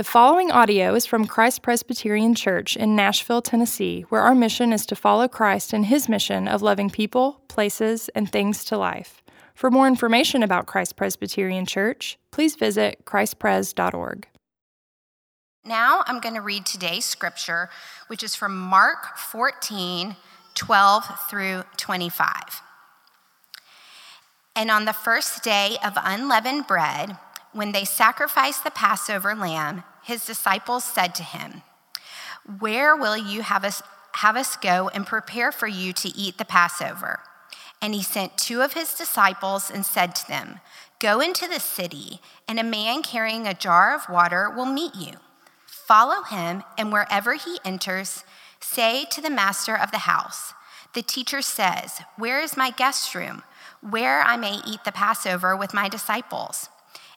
The following audio is from Christ Presbyterian Church in Nashville, Tennessee, where our mission is to follow Christ in his mission of loving people, places, and things to life. For more information about Christ Presbyterian Church, please visit christpres.org. Now I'm going to read today's scripture, which is from Mark 14 12 through 25. And on the first day of unleavened bread, when they sacrificed the Passover lamb, his disciples said to him, Where will you have us, have us go and prepare for you to eat the Passover? And he sent two of his disciples and said to them, Go into the city, and a man carrying a jar of water will meet you. Follow him, and wherever he enters, say to the master of the house, The teacher says, Where is my guest room, where I may eat the Passover with my disciples?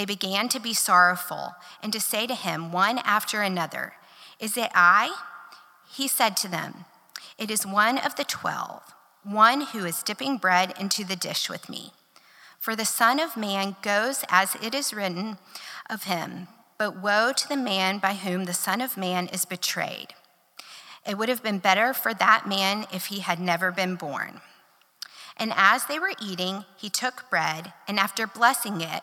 They began to be sorrowful and to say to him one after another, Is it I? He said to them, It is one of the twelve, one who is dipping bread into the dish with me. For the Son of Man goes as it is written of him, but woe to the man by whom the Son of Man is betrayed. It would have been better for that man if he had never been born. And as they were eating, he took bread, and after blessing it,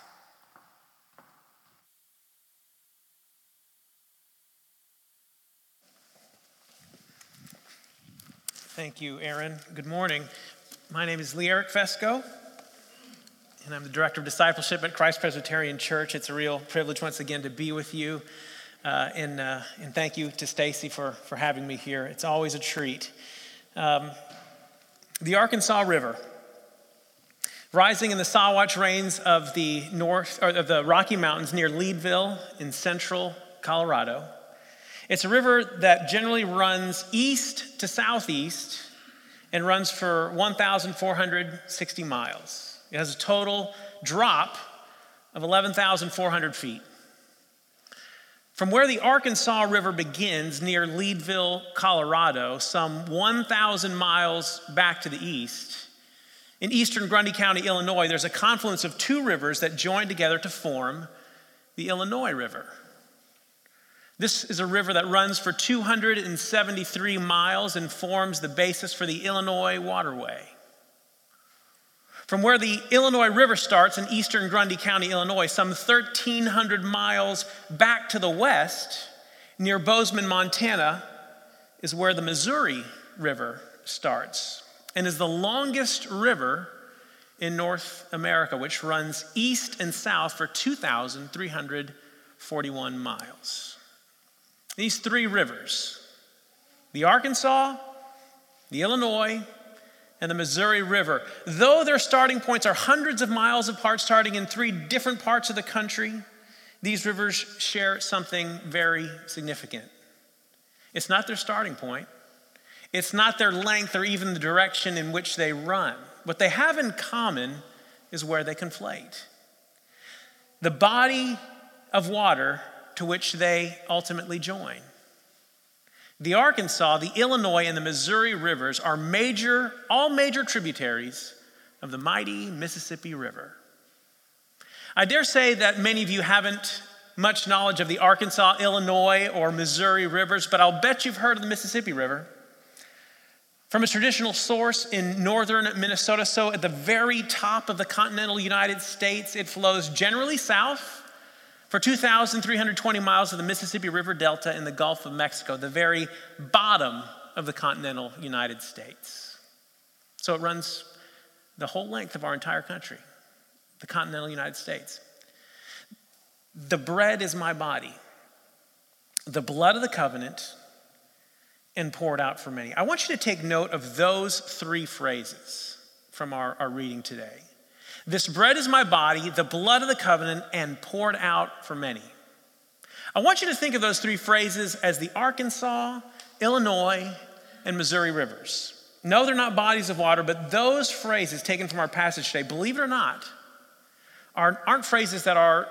Thank you, Aaron. Good morning. My name is Lee Eric Fesco, and I'm the Director of Discipleship at Christ Presbyterian Church. It's a real privilege once again to be with you. Uh, and, uh, and thank you to Stacy for, for having me here. It's always a treat. Um, the Arkansas River, rising in the Sawatch Range of the north or of the Rocky Mountains near Leadville in central Colorado, it's a river that generally runs east to southeast and runs for 1,460 miles. It has a total drop of 11,400 feet. From where the Arkansas River begins near Leadville, Colorado, some 1,000 miles back to the east, in eastern Grundy County, Illinois, there's a confluence of two rivers that join together to form the Illinois River. This is a river that runs for 273 miles and forms the basis for the Illinois Waterway. From where the Illinois River starts in eastern Grundy County, Illinois, some 1,300 miles back to the west, near Bozeman, Montana, is where the Missouri River starts and is the longest river in North America, which runs east and south for 2,341 miles. These three rivers the Arkansas, the Illinois, and the Missouri River, though their starting points are hundreds of miles apart, starting in three different parts of the country, these rivers share something very significant. It's not their starting point, it's not their length or even the direction in which they run. What they have in common is where they conflate. The body of water to which they ultimately join. The Arkansas, the Illinois, and the Missouri rivers are major, all major tributaries of the mighty Mississippi River. I dare say that many of you haven't much knowledge of the Arkansas, Illinois, or Missouri rivers, but I'll bet you've heard of the Mississippi River. From a traditional source in northern Minnesota, so at the very top of the continental United States, it flows generally south for 2,320 miles of the Mississippi River Delta in the Gulf of Mexico, the very bottom of the continental United States. So it runs the whole length of our entire country, the continental United States. The bread is my body, the blood of the covenant, and poured out for many. I want you to take note of those three phrases from our, our reading today. This bread is my body, the blood of the covenant, and poured out for many. I want you to think of those three phrases as the Arkansas, Illinois, and Missouri rivers. No, they're not bodies of water, but those phrases taken from our passage today, believe it or not, are, aren't phrases that are,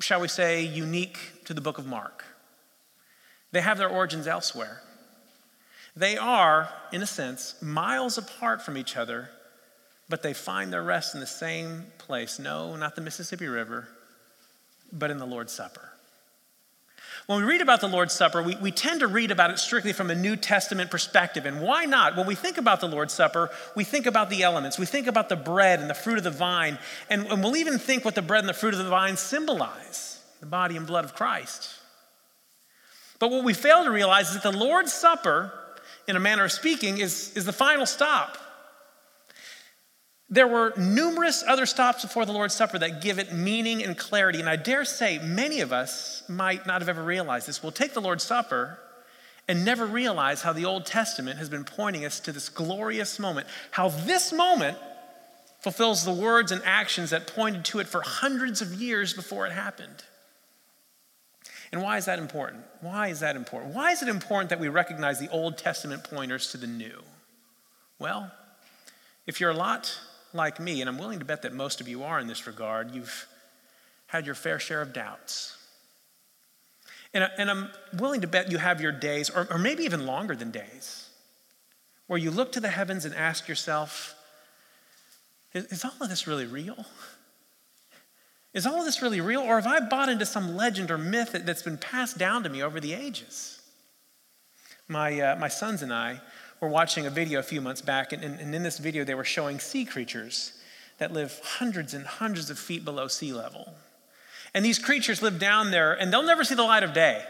shall we say, unique to the book of Mark. They have their origins elsewhere. They are, in a sense, miles apart from each other but they find their rest in the same place. No, not the Mississippi River, but in the Lord's Supper. When we read about the Lord's Supper, we, we tend to read about it strictly from a New Testament perspective. And why not? When we think about the Lord's Supper, we think about the elements. We think about the bread and the fruit of the vine. And, and we'll even think what the bread and the fruit of the vine symbolize the body and blood of Christ. But what we fail to realize is that the Lord's Supper, in a manner of speaking, is, is the final stop. There were numerous other stops before the Lord's Supper that give it meaning and clarity. And I dare say many of us might not have ever realized this. We'll take the Lord's Supper and never realize how the Old Testament has been pointing us to this glorious moment, how this moment fulfills the words and actions that pointed to it for hundreds of years before it happened. And why is that important? Why is that important? Why is it important that we recognize the Old Testament pointers to the new? Well, if you're a lot like me, and I'm willing to bet that most of you are in this regard, you've had your fair share of doubts. And, and I'm willing to bet you have your days, or, or maybe even longer than days, where you look to the heavens and ask yourself, is, is all of this really real? Is all of this really real? Or have I bought into some legend or myth that, has been passed down to me over the ages? My, uh, my sons and I, were watching a video a few months back, and, and in this video, they were showing sea creatures that live hundreds and hundreds of feet below sea level. And these creatures live down there, and they'll never see the light of day.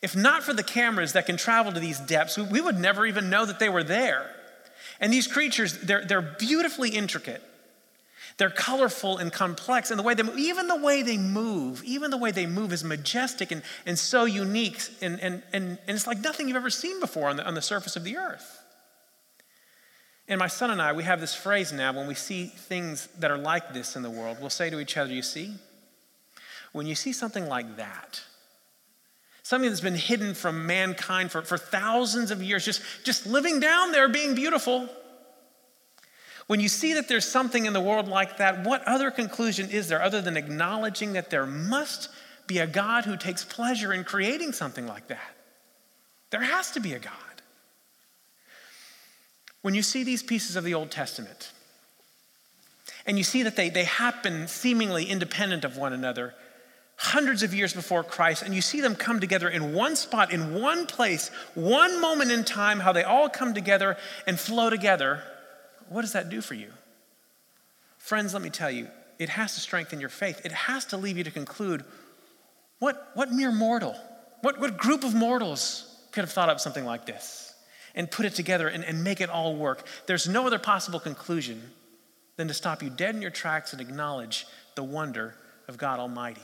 If not for the cameras that can travel to these depths, we would never even know that they were there. And these creatures, they're, they're beautifully intricate. They're colorful and complex, and the way they move, even the way they move, even the way they move is majestic and, and so unique, and, and, and, and it's like nothing you've ever seen before on the, on the surface of the earth. And my son and I, we have this phrase now when we see things that are like this in the world, we'll say to each other, You see, when you see something like that, something that's been hidden from mankind for, for thousands of years, just, just living down there being beautiful, when you see that there's something in the world like that, what other conclusion is there other than acknowledging that there must be a God who takes pleasure in creating something like that? There has to be a God. When you see these pieces of the Old Testament, and you see that they, they happen seemingly independent of one another, hundreds of years before Christ, and you see them come together in one spot, in one place, one moment in time, how they all come together and flow together what does that do for you? Friends, let me tell you, it has to strengthen your faith. It has to leave you to conclude what, what mere mortal, what, what group of mortals could have thought up something like this and put it together and, and make it all work? There's no other possible conclusion than to stop you dead in your tracks and acknowledge the wonder of God Almighty.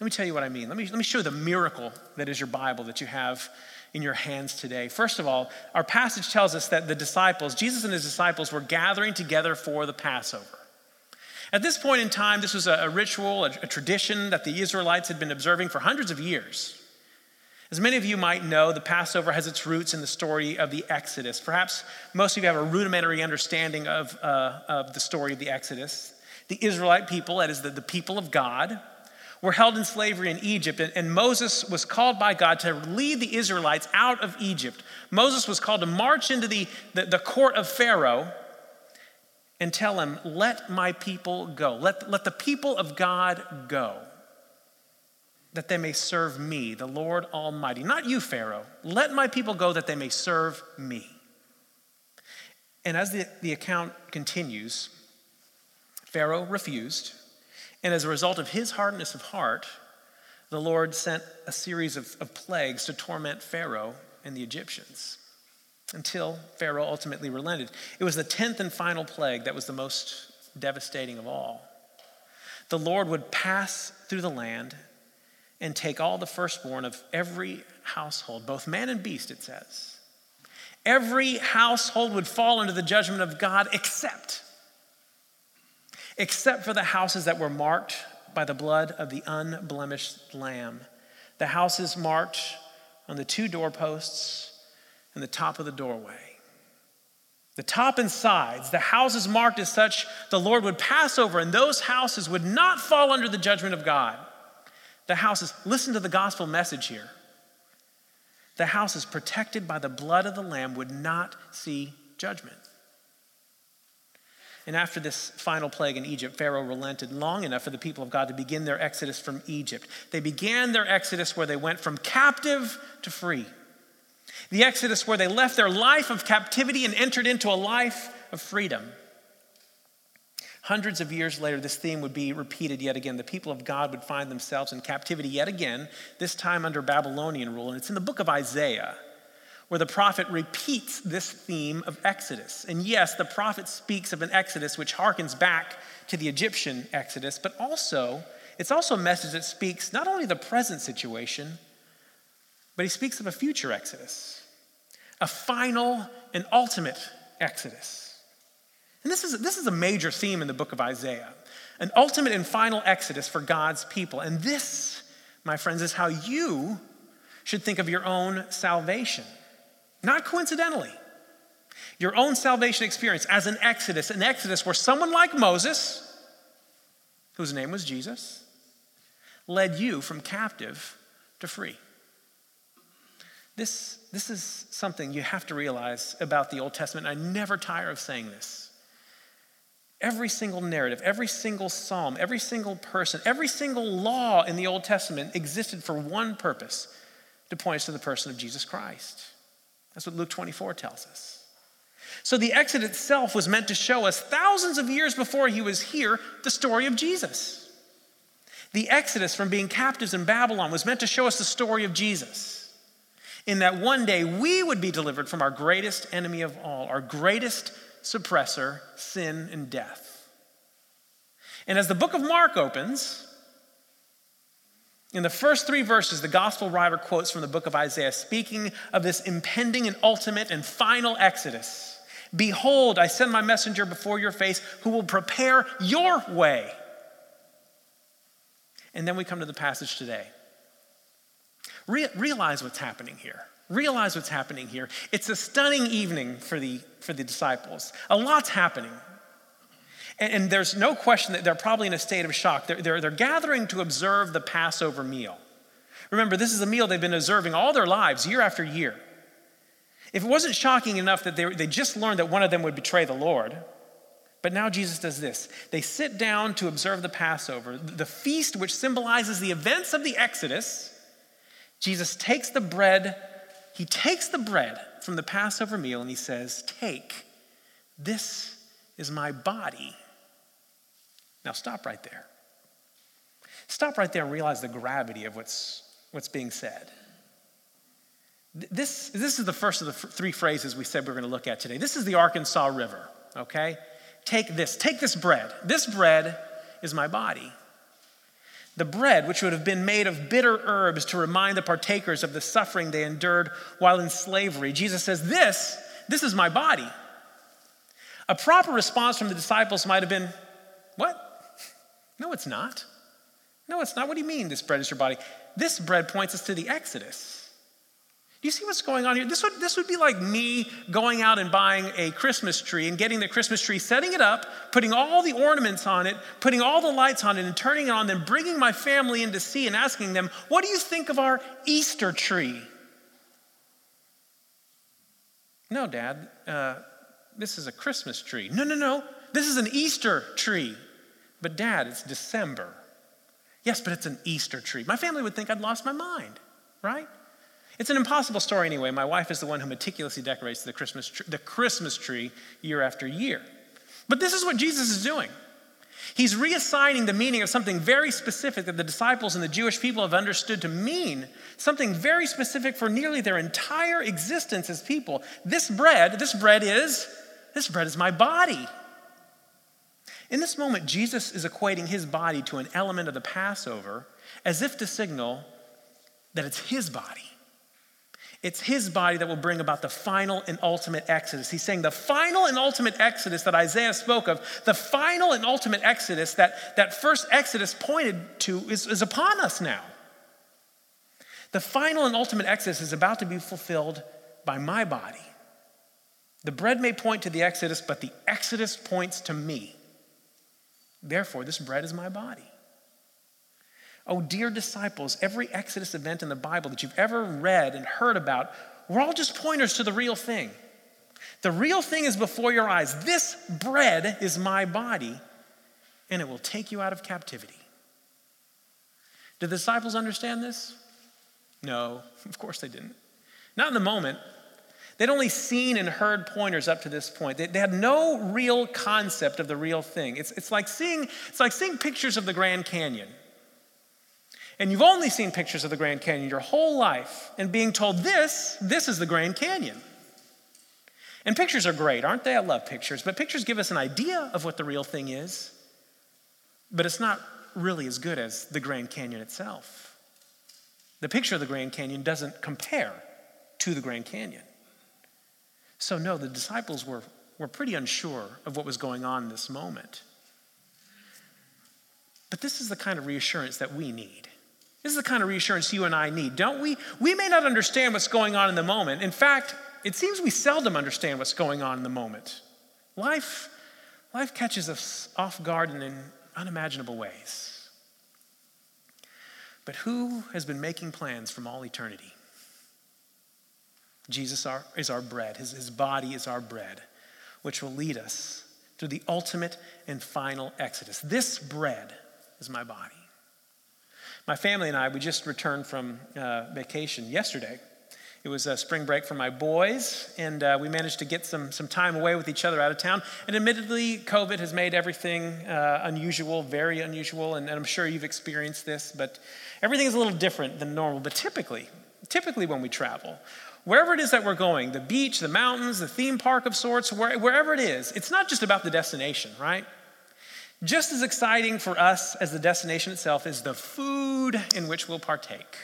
Let me tell you what I mean. Let me, let me show you the miracle that is your Bible that you have in your hands today. First of all, our passage tells us that the disciples, Jesus and his disciples, were gathering together for the Passover. At this point in time, this was a, ritual, a, a tradition that the Israelites had been observing for hundreds of years. As many of you might know, the Passover has its roots in the story of the Exodus. Perhaps most of you have a rudimentary understanding of, uh, of the story of the Exodus. The Israelite people, that is, the, the people of God, were held in slavery in Egypt, and, Moses was called by God to lead the Israelites out of Egypt. Moses was called to march into the, the, the court of Pharaoh and tell him, Let my people go. Let, let the people of God go, that they may serve me, the Lord Almighty. Not you, Pharaoh. Let my people go that they may serve me. And as the, the account continues, Pharaoh refused And as a result of his hardness of heart, the Lord sent a series of, of plagues to torment Pharaoh and the Egyptians until Pharaoh ultimately relented. It was the 10th and final plague that was the most devastating of all. The Lord would pass through the land and take all the firstborn of every household, both man and beast, it says. Every household would fall under the judgment of God except except for the houses that were marked by the blood of the unblemished lamb. The houses marked on the two doorposts and the top of the doorway. The top and sides, the houses marked as such, the Lord would pass over, and those houses would not fall under the judgment of God. The houses, listen to the gospel message here. The houses protected by the blood of the Lamb would not see judgment. And after this final plague in Egypt, Pharaoh relented long enough for the people of God to begin their exodus from Egypt. They began their exodus where they went from captive to free. The exodus where they left their life of captivity and entered into a life of freedom. Hundreds of years later, this theme would be repeated yet again. The people of God would find themselves in captivity yet again, this time under Babylonian rule. And it's in the book of Isaiah where the prophet repeats this theme of Exodus. And yes, the prophet speaks of an Exodus which harkens back to the Egyptian Exodus, but also, it's also a message that speaks not only the present situation, but he speaks of a future Exodus, a final and ultimate Exodus. And this is, this is a major theme in the book of Isaiah an ultimate and final Exodus for God's people. And this, my friends, is how you should think of your own salvation. Not coincidentally. Your own salvation experience as an exodus, an exodus where someone like Moses, whose name was Jesus, led you from captive to free. This, this is something you have to realize about the Old Testament. I never tire of saying this. Every single narrative, every single psalm, every single person, every single law in the Old Testament existed for one purpose to point us to the person of Jesus Christ. That's what Luke 24 tells us. So the Exodus itself was meant to show us thousands of years before he was here the story of Jesus. The Exodus from being captives in Babylon was meant to show us the story of Jesus. In that one day we would be delivered from our greatest enemy of all, our greatest suppressor, sin and death. And as the book of Mark opens, in the first three verses, the gospel writer quotes from the book of Isaiah, speaking of this impending and ultimate and final exodus. Behold, I send my messenger before your face who will prepare your way. And then we come to the passage today. Re- realize what's happening here. Realize what's happening here. It's a stunning evening for the, for the disciples. A lot's happening. And, and there's no question that they're probably in a state of shock. They're, they're, they're gathering to observe the Passover meal. Remember, this is a meal they've been observing all their lives, year after year. If it wasn't shocking enough that they, they just learned that one of them would betray the Lord, but now Jesus does this. They sit down to observe the Passover, the feast which symbolizes the events of the Exodus. Jesus takes the bread, he takes the bread from the Passover meal and he says, Take, this is my body now, stop right there. Stop right there and realize the gravity of what's, what's being said. This, this is the first of the three phrases we said we are going to look at today. This is the Arkansas River, okay? Take this, take this bread. This bread is my body. The bread, which would have been made of bitter herbs to remind the partakers of the suffering they endured while in slavery. Jesus says, This, this is my body. A proper response from the disciples might have been, What? No, it's not. No, it's not. What do you mean this bread is your body? This bread points us to the Exodus. Do you see what's going on here? This would, this would be like me going out and buying a Christmas tree and getting the Christmas tree, setting it up, putting all the ornaments on it, putting all the lights on it, and turning it on, then bringing my family in to see and asking them, What do you think of our Easter tree? No, Dad, uh, this is a Christmas tree. No, no, no. This is an Easter tree. But, Dad, it's December. Yes, but it's an Easter tree. My family would think I'd lost my mind, right? It's an impossible story anyway. My wife is the one who meticulously decorates the Christmas, tree, the Christmas tree year after year. But this is what Jesus is doing. He's reassigning the meaning of something very specific that the disciples and the Jewish people have understood to mean, something very specific for nearly their entire existence as people. This bread, this bread is, this bread is my body. In this moment, Jesus is equating his body to an element of the Passover as if to signal that it's his body. It's his body that will bring about the final and ultimate exodus. He's saying the final and ultimate exodus that Isaiah spoke of, the final and ultimate exodus that that first exodus pointed to is, is upon us now. The final and ultimate exodus is about to be fulfilled by my body. The bread may point to the exodus, but the exodus points to me. Therefore, this bread is my body. Oh, dear disciples, every Exodus event in the Bible that you've ever read and heard about were all just pointers to the real thing. The real thing is before your eyes. This bread is my body, and it will take you out of captivity. Did the disciples understand this? No, of course they didn't. Not in the moment. They'd only seen and heard pointers up to this point. They, they had no real concept of the real thing. It's, it's, like seeing, it's like seeing pictures of the Grand Canyon and you've only seen pictures of the Grand Canyon your whole life and being told this, this is the Grand Canyon. And pictures are great, aren't they? I love pictures, but pictures give us an idea of what the real thing is, but it's not really as good as the Grand Canyon itself. The picture of the Grand Canyon doesn't compare to the Grand Canyon. So, no, the disciples were, were pretty unsure of what was going on in this moment. But this is the kind of reassurance that we need. This is the kind of reassurance you and I need, don't we? We may not understand what's going on in the moment. In fact, it seems we seldom understand what's going on in the moment. Life, life catches us off guard in unimaginable ways. But who has been making plans from all eternity? Jesus are, is our bread, his, his body is our bread, which will lead us through the ultimate and final exodus. This bread is my body. My family and I, we just returned from uh, vacation yesterday. It was a spring break for my boys, and uh, we managed to get some, some time away with each other out of town. And admittedly, COVID has made everything uh, unusual, very unusual, and, and I'm sure you've experienced this, but everything is a little different than normal. But typically, typically when we travel, wherever it is that we're going, the beach, the mountains, the theme park of sorts, where, wherever it is, it's not just about the destination, right? Just as exciting for us as the destination itself is the food in which we'll partake.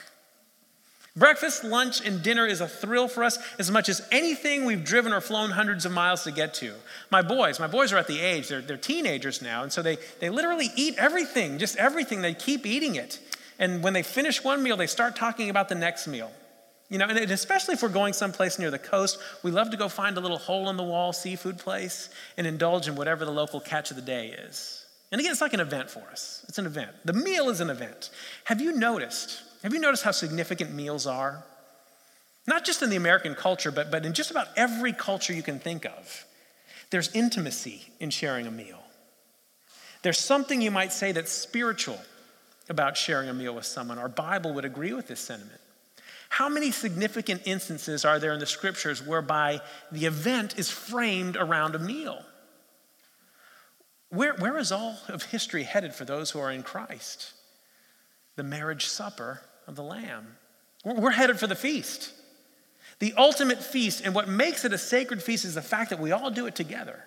Breakfast, lunch, and dinner is a thrill for us as much as anything we've driven or flown hundreds of miles to get to. My boys, my boys are at the age, they're, they're teenagers now, and so they, they literally eat everything, just everything. They keep eating it. And when they finish one meal, they start talking about the next meal. You know, and especially if we're going someplace near the coast, we love to go find a little hole in the wall seafood place and indulge in whatever the local catch of the day is. And again, it's like an event for us. It's an event. The meal is an event. Have you noticed? Have you noticed how significant meals are? Not just in the American culture, but, but in just about every culture you can think of. There's intimacy in sharing a meal. There's something you might say that's spiritual about sharing a meal with someone. Our Bible would agree with this sentiment. How many significant instances are there in the scriptures whereby the event is framed around a meal? Where, where is all of history headed for those who are in Christ? The marriage supper of the Lamb. We're headed for the feast. The ultimate feast, and what makes it a sacred feast is the fact that we all do it together.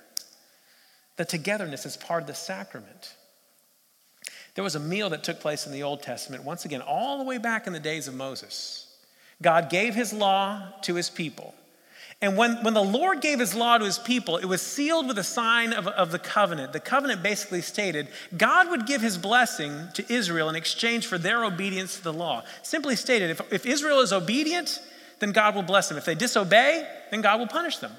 The togetherness is part of the sacrament. There was a meal that took place in the Old Testament, once again, all the way back in the days of Moses. God gave his law to his people. And when, when the Lord gave his law to his people, it was sealed with a sign of, of the covenant. The covenant basically stated God would give his blessing to Israel in exchange for their obedience to the law. Simply stated, if, if Israel is obedient, then God will bless them. If they disobey, then God will punish them.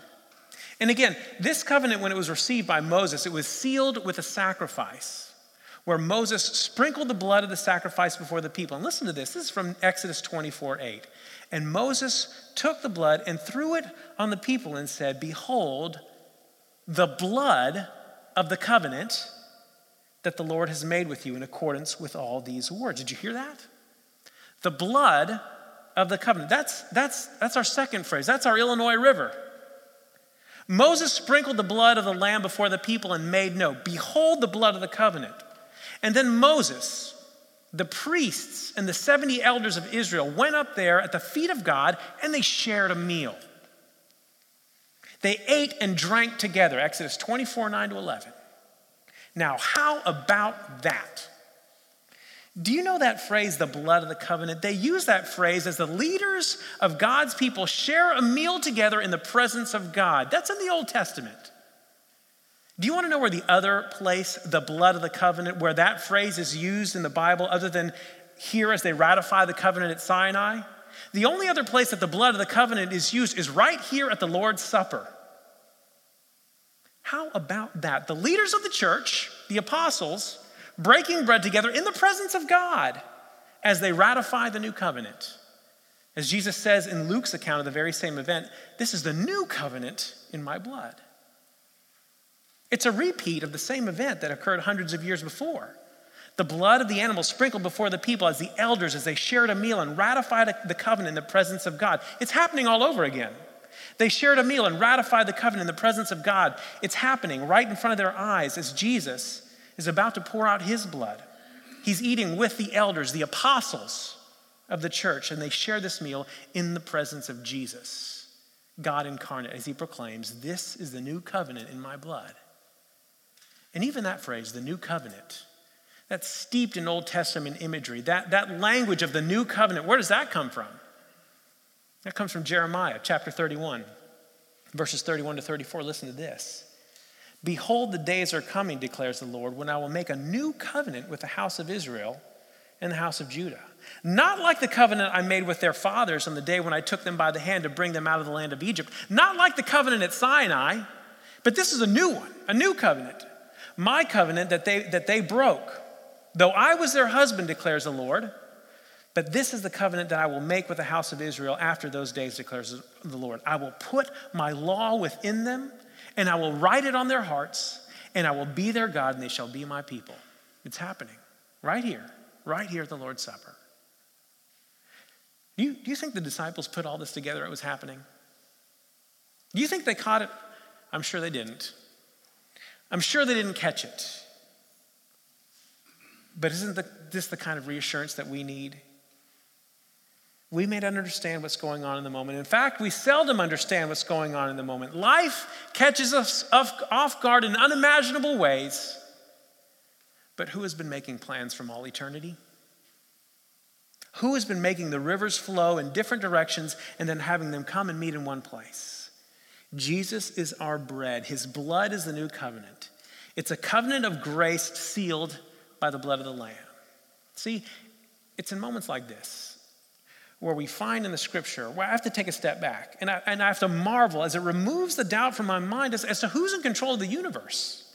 And again, this covenant, when it was received by Moses, it was sealed with a sacrifice where Moses sprinkled the blood of the sacrifice before the people. And listen to this this is from Exodus 24 8. And Moses took the blood and threw it on the people and said, Behold, the blood of the covenant that the Lord has made with you in accordance with all these words. Did you hear that? The blood of the covenant. That's, that's, that's our second phrase. That's our Illinois River. Moses sprinkled the blood of the lamb before the people and made no, behold the blood of the covenant. And then Moses, the priests, and the 70 elders of Israel went up there at the feet of God and they shared a meal. They ate and drank together, Exodus 24 9 to 11. Now, how about that? Do you know that phrase, the blood of the covenant? They use that phrase as the leaders of God's people share a meal together in the presence of God. That's in the Old Testament. Do you want to know where the other place, the blood of the covenant, where that phrase is used in the Bible, other than here as they ratify the covenant at Sinai? The only other place that the blood of the covenant is used is right here at the Lord's Supper. How about that? The leaders of the church, the apostles, breaking bread together in the presence of God as they ratify the new covenant. As Jesus says in Luke's account of the very same event, this is the new covenant in my blood. It's a repeat of the same event that occurred hundreds of years before. The blood of the animal sprinkled before the people as the elders, as they shared a meal and ratified the covenant in the presence of God. It's happening all over again. They shared a meal and ratified the covenant in the presence of God. It's happening right in front of their eyes as Jesus is about to pour out his blood. He's eating with the elders, the apostles of the church, and they share this meal in the presence of Jesus, God incarnate, as he proclaims, This is the new covenant in my blood. And even that phrase, the new covenant, that's steeped in Old Testament imagery, that, that language of the new covenant, where does that come from? That comes from Jeremiah chapter 31, verses 31 to 34. Listen to this. Behold, the days are coming, declares the Lord, when I will make a new covenant with the house of Israel and the house of Judah. Not like the covenant I made with their fathers on the day when I took them by the hand to bring them out of the land of Egypt. Not like the covenant at Sinai, but this is a new one, a new covenant. My covenant that they, that they broke. Though I was their husband, declares the Lord, but this is the covenant that I will make with the house of Israel after those days, declares the Lord. I will put my law within them and I will write it on their hearts, and I will be their God, and they shall be my people. It's happening right here, right here at the Lord's Supper. Do you, do you think the disciples put all this together? It was happening. Do you think they caught it? I'm sure they didn't. I'm sure they didn't catch it. But isn't this the kind of reassurance that we need? we may not understand what's going on in the moment. In fact, we seldom understand what's going on in the moment. Life catches us off guard in unimaginable ways. But who has been making plans from all eternity? Who has been making the rivers flow in different directions and then having them come and meet in one place? Jesus is our bread. His blood is the new covenant. It's a covenant of grace sealed by the blood of the Lamb. See, it's in moments like this where we find in the scripture where I have to take a step back and I, and I have to marvel as it removes the doubt from my mind as, as to who's in control of the universe.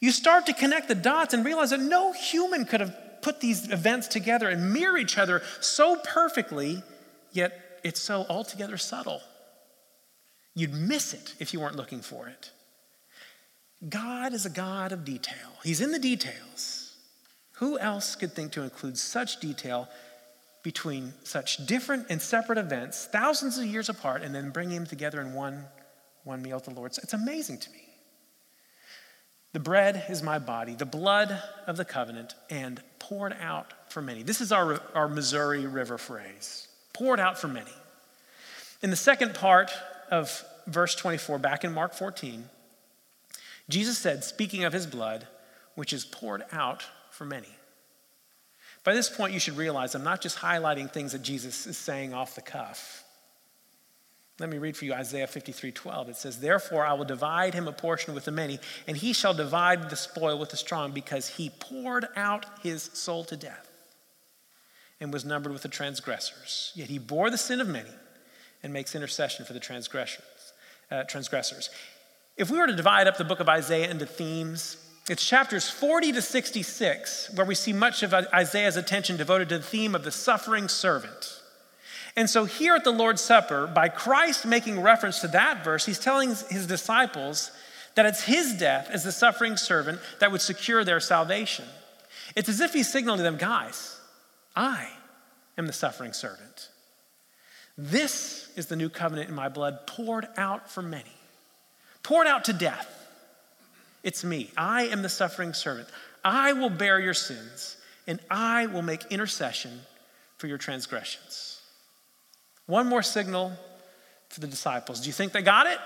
You start to connect the dots and realize that no human could have put these events together and mirror each other so perfectly, yet it's so altogether subtle. You'd miss it if you weren't looking for it. God is a God of detail, He's in the details. Who else could think to include such detail between such different and separate events, thousands of years apart, and then bringing them together in one, one meal at the Lord. It's amazing to me. The bread is my body, the blood of the covenant, and poured out for many. This is our, our Missouri River phrase poured out for many. In the second part of verse 24, back in Mark 14, Jesus said, speaking of his blood, which is poured out for many. By this point, you should realize I'm not just highlighting things that Jesus is saying off the cuff. Let me read for you Isaiah 53 12. It says, Therefore I will divide him a portion with the many, and he shall divide the spoil with the strong, because he poured out his soul to death and was numbered with the transgressors. Yet he bore the sin of many and makes intercession for the transgressors. Uh, transgressors. If we were to divide up the book of Isaiah into themes, it's chapters 40 to 66 where we see much of Isaiah's attention devoted to the theme of the suffering servant. And so, here at the Lord's Supper, by Christ making reference to that verse, he's telling his disciples that it's his death as the suffering servant that would secure their salvation. It's as if he's signaling to them, guys, I am the suffering servant. This is the new covenant in my blood poured out for many. poured out to death. It's me. I am the suffering servant. I will bear your sins, and I will make intercession for your transgressions. One more signal for the disciples. Do you think they got it?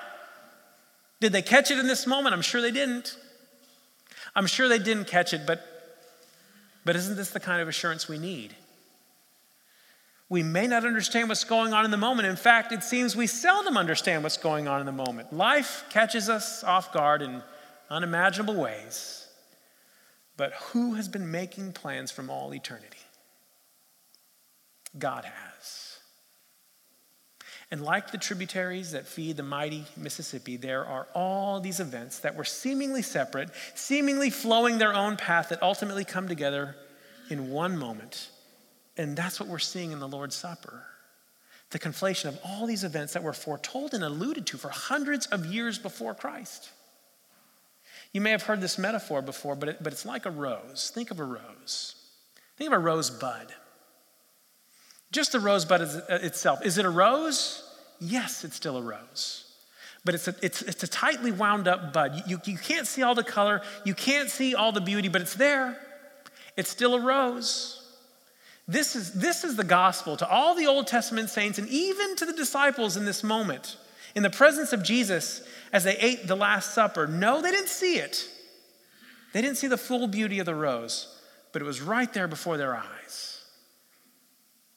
Did they catch it in this moment? I'm sure they didn't. I'm sure they didn't catch it, but, but isn't this the kind of assurance we need? We may not understand what's going on in the moment. In fact, it seems we seldom understand what's going on in the moment. Life catches us off guard in unimaginable ways. But who has been making plans from all eternity? God has. And like the tributaries that feed the mighty Mississippi, there are all these events that were seemingly separate, seemingly flowing their own path, that ultimately come together in one moment. And that's what we're seeing in the Lord's Supper the conflation of all these events that were foretold and alluded to for hundreds of years before Christ. You may have heard this metaphor before, but, it, but it's like a rose. Think of a rose. Think of a rosebud. Just the rosebud is, uh, itself. Is it a rose? Yes, it's still a rose. But it's a, it's, it's a tightly wound up bud. You, you can't see all the color, you can't see all the beauty, but it's there. It's still a rose. This is, this is the gospel to all the Old Testament saints and even to the disciples in this moment in the presence of Jesus as they ate the Last Supper. No, they didn't see it. They didn't see the full beauty of the rose, but it was right there before their eyes.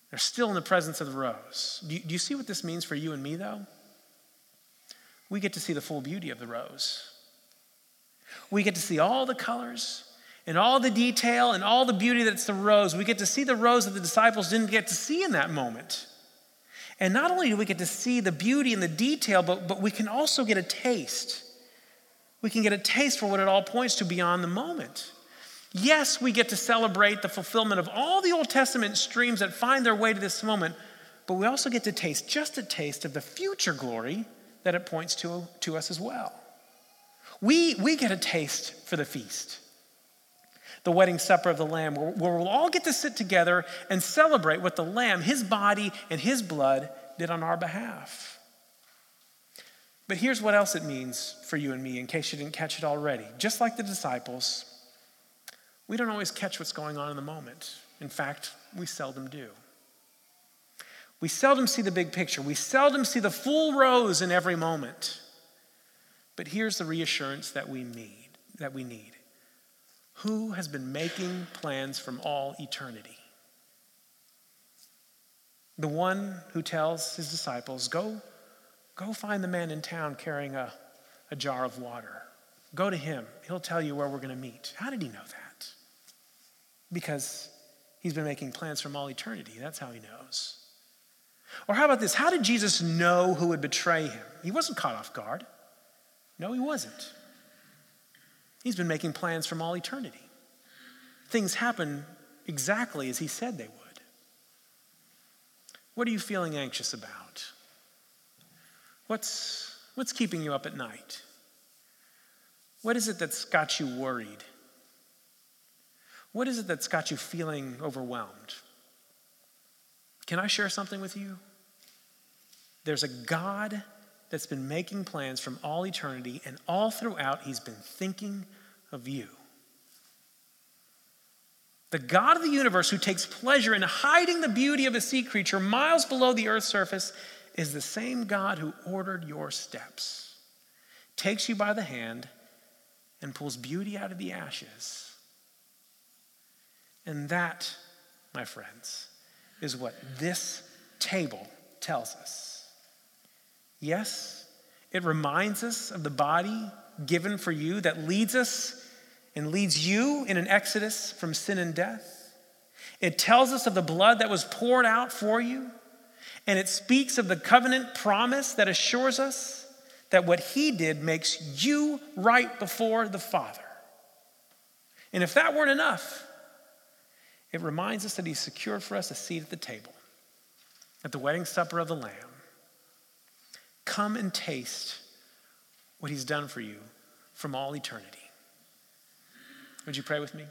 They're still in the presence of the rose. Do you, do you see what this means for you and me, though? We get to see the full beauty of the rose. We get to see all the colors and all the detail and all the beauty that's the rose. We get to see the rose that the disciples didn't get to see in that moment. And not only do we get to see the beauty and the detail, but, but we can also get a taste. We can get a taste for what it all points to beyond the moment. Yes, we get to celebrate the fulfillment of all the Old Testament streams that find their way to this moment, but we also get to taste just a taste of the future glory that it points to, to us as well. We, we get a taste for the feast, the wedding supper of the Lamb, where, we'll all get to sit together and celebrate what the Lamb, his body and his blood, did on our behalf. But here's what else it means for you and me, in case you didn't catch it already. Just like the disciples, we don't always catch what's going on in the moment. In fact, we seldom do. We seldom see the big picture. We seldom see the full rose in every moment. But here's the reassurance that we need, that we need. Who has been making plans from all eternity? The one who tells his disciples, Go, go find the man in town carrying a, a jar of water. Go to him. He'll tell you where we're going to meet. How did he know that? Because he's been making plans from all eternity. That's how he knows. Or how about this? How did Jesus know who would betray him? He wasn't caught off guard. No, he wasn't. He's been making plans from all eternity. Things happen exactly as he said they would. What are you feeling anxious about? What's, what's keeping you up at night? What is it that's got you worried? What is it that's got you feeling overwhelmed? Can I share something with you? There's a God that's been making plans from all eternity, and all throughout, He's been thinking of you. The God of the universe, who takes pleasure in hiding the beauty of a sea creature miles below the earth's surface, is the same God who ordered your steps, takes you by the hand, and pulls beauty out of the ashes. And that, my friends, is what this table tells us. Yes, it reminds us of the body given for you that leads us and leads you in an exodus from sin and death. It tells us of the blood that was poured out for you, and it speaks of the covenant promise that assures us that what he did makes you right before the Father. And if that weren't enough, it reminds us that he secured for us a seat at the table, at the wedding supper of the Lamb. Come and taste what he's done for you from all eternity. Would you pray with me?